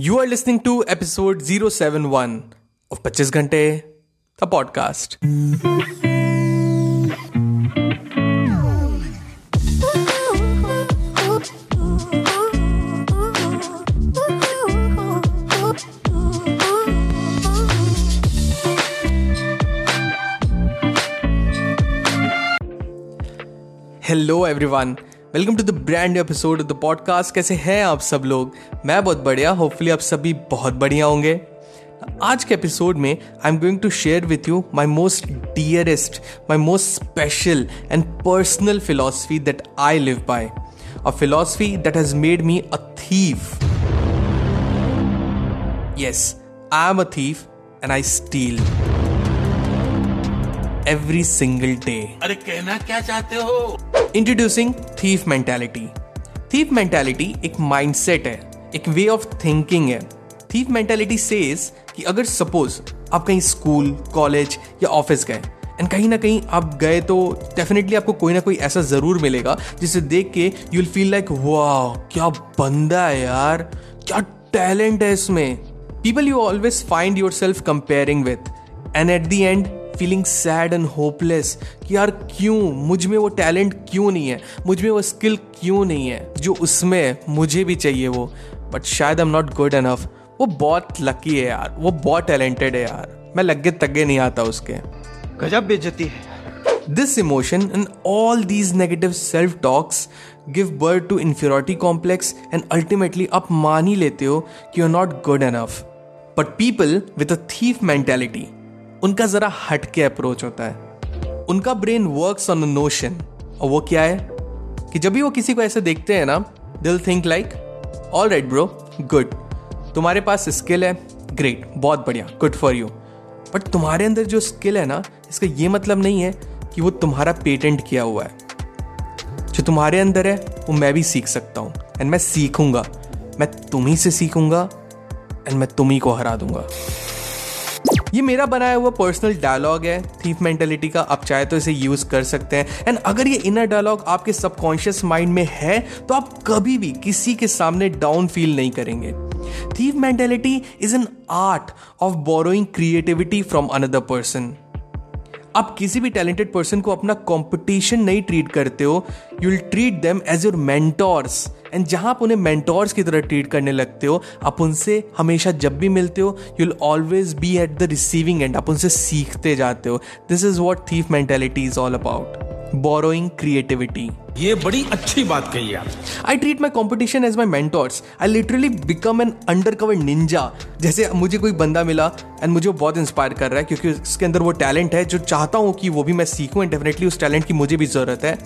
You are listening to episode 071 of 25 Ghante, the podcast. Hello, everyone. Welcome to the brand episode of the podcast. कैसे हैं आप सब लोग? मैं बहुत बढ़िया, होपफुली आप सभी बहुत बढ़िया होंगे। आज के एपिसोड में I am going to share with you my most dearest my most special and personal philosophy that I live by a philosophy that has made me a thief yes I am a thief and I steal every single day अरे कहना क्या चाहते हो? Introducing thief mentality thief mentality एक mindset है एक way of thinking है. Thief mentality says कि अगर सपोज़ आप कहीं स्कूल कॉलेज या ऑफ़िस गए एंड कहीं ना कहीं आप गए तो डेफिनेटली आपको कोई ना कोई ऐसा ज़रूर मिलेगा जिसे देख के यू विल फील लाइक वाह क्या बंदा है यार क्या टैलेंट है इसमें. People you always find yourself comparing with and at the end feeling sad and hopeless कि यार क्यों? मुझमें वो टैलेंट क्यों नहीं है? मुझमें वो स्किल क्यों नहीं है? जो उसमें मुझे भी चाहिए वो। बट शायद I am not good enough वो बहुत लकी है यार। वो बहुत टैलेंटेड है यार। मैं लगे तगे नहीं आता उसके। गजब बेचती है। This emotion and all these negative self talks give birth to inferiority complex and ultimately आप मान ही लेते हो कि you are not good enough but people with a thief mentality उनका जरा हटके अप्रोच होता है। उनका ब्रेन वर्क्स ऑन नोशन और वो क्या है? कि जब भी वो किसी को ऐसे देखते हैं ना दिल think like all right bro good तुम्हारे पास स्किल है ग्रेट बहुत बढ़िया गुड फॉर यू बट तुम्हारे अंदर जो स्किल है ना, इसका ये मतलब नहीं है कि वो तुम्हारा पेटेंट किया हुआ है। जो तुम्हारे अंदर है, वो मैं भी सीख सकता हूँ। एंड मैं सीखूँगा। मैं तुम्ही से सीखूँगा एंड मैं तुम्ही को हरा दूँगा। ये मेरा बनाया हुआ पर्सनल डायलॉग है थीफ मेंटेलिटी का। आप चाहे तो इसे यूज़ कर सकते हैं। एंड अगर ये इनर डायलॉग आपके सबकॉन्शियस माइंड में है तो आप कभी भी किसी के सामने डाउन फील नहीं करेंगे। Thief mentality is an art of borrowing creativity from another person आप किसी भी टैलेंटेड पर्सन को अपना कंपटीशन नहीं ट्रीट करते हो you will treat them as your mentors and जहाँ आप उन्हें मेंटोर्स की तरह ट्रीट करने लगते हो, आप उनसे हमेशा जब भी मिलते हो you will always be at the receiving end आप उनसे सीखते जाते हो. This is what thief mentality is all about borrowing creativity ये बड़ी अच्छी बात कही आप। I treat my competition as my mentors I literally become an undercover ninja जैसे मुझे कोई बंदा मिला एंड मुझे बहुत इंस्पायर कर रहा है क्योंकि उसके अंदर वो टैलेंट है, जो चाहता हूँ कि वो भी मैं सीखूँ एंड डेफिनेटली उस टैलेंट की मुझे भी ज़रूरत है।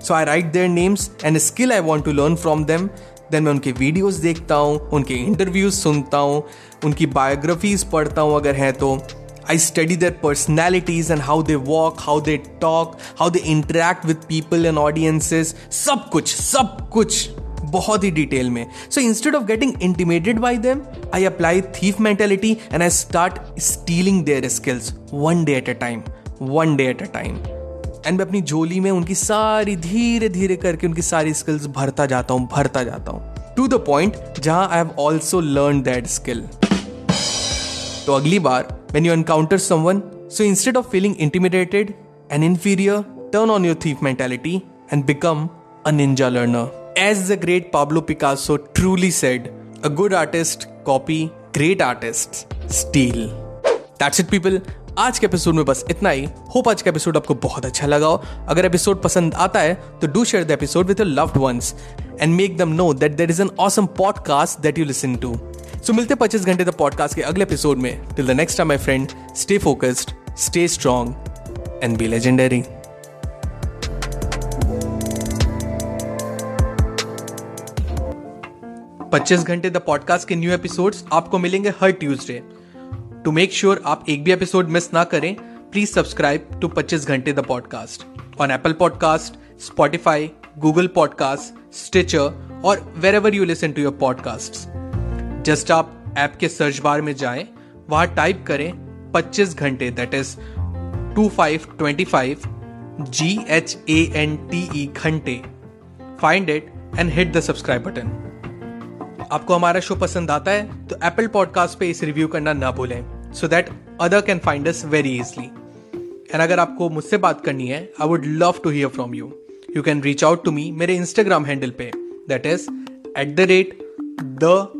So I write their names and skill I want to learn from them then मैं उनके वीडियोज़ देखता हूँ, उनके इंटरव्यूज़ सुनता हूँ, उनकी बायोग्राफीज पढ़ता हूँ अगर हैं तो। I study their personalities and how they walk, how they talk, how they interact with people and audiences. सब कुछ सब कुछ बहुत ही डिटेल में। So instead of getting intimidated by them I apply thief mentality and I start stealing their skills one day at a time one day at a time and मैं अपनी झोली में उनकी सारी धीरे धीरे करके उनकी सारी स्किल्स भरता जाता हूँ भरता जाता हूँ। टू द पॉइंट जहाँ I have also learn that skill तो अगली बार when you encounter someone so instead of feeling intimidated and inferior turn on your thief mentality and become a learner as the great Pablo Picasso truly said a good artist copy great artist steal that's it people आज के episode में बस इतना ही। Hope आज का episode आपको बहुत अच्छा लगा हो। अगर एपिसोड पसंद आता है तो do share the episode with your loved ones and make them know that there is an awesome podcast that you listen to so मिलते पच्चीस घंटे द पॉडकास्ट के अगले एपिसोड में. Till the next time my friend stay focused stay strong and be legendary पच्चीस घंटे the podcast के new episodes आपको मिलेंगे हर ट्यूसडे टू मेक श्योर आप एक भी एपिसोड मिस ना करें प्लीज़ सब्सक्राइब टू पच्चीस घंटे the podcast on Apple podcast Spotify Google podcast Stitcher और wherever you listen to your podcast just आप ऐप के सर्च बार में जाएँ, वहाँ टाइप करें 25 घंटे that is two five twenty five G H A N T E घंटे find it and hit the subscribe button आपको हमारा शो पसंद आता है तो एप्पल पॉडकास्ट पे इस रिव्यू करना ना भूलें so that other can find us very easily and अगर आपको मुझसे बात करनी है I would love to hear from you you can reach out to me मेरे इंस्टाग्राम हैंडल पे that is at the rate the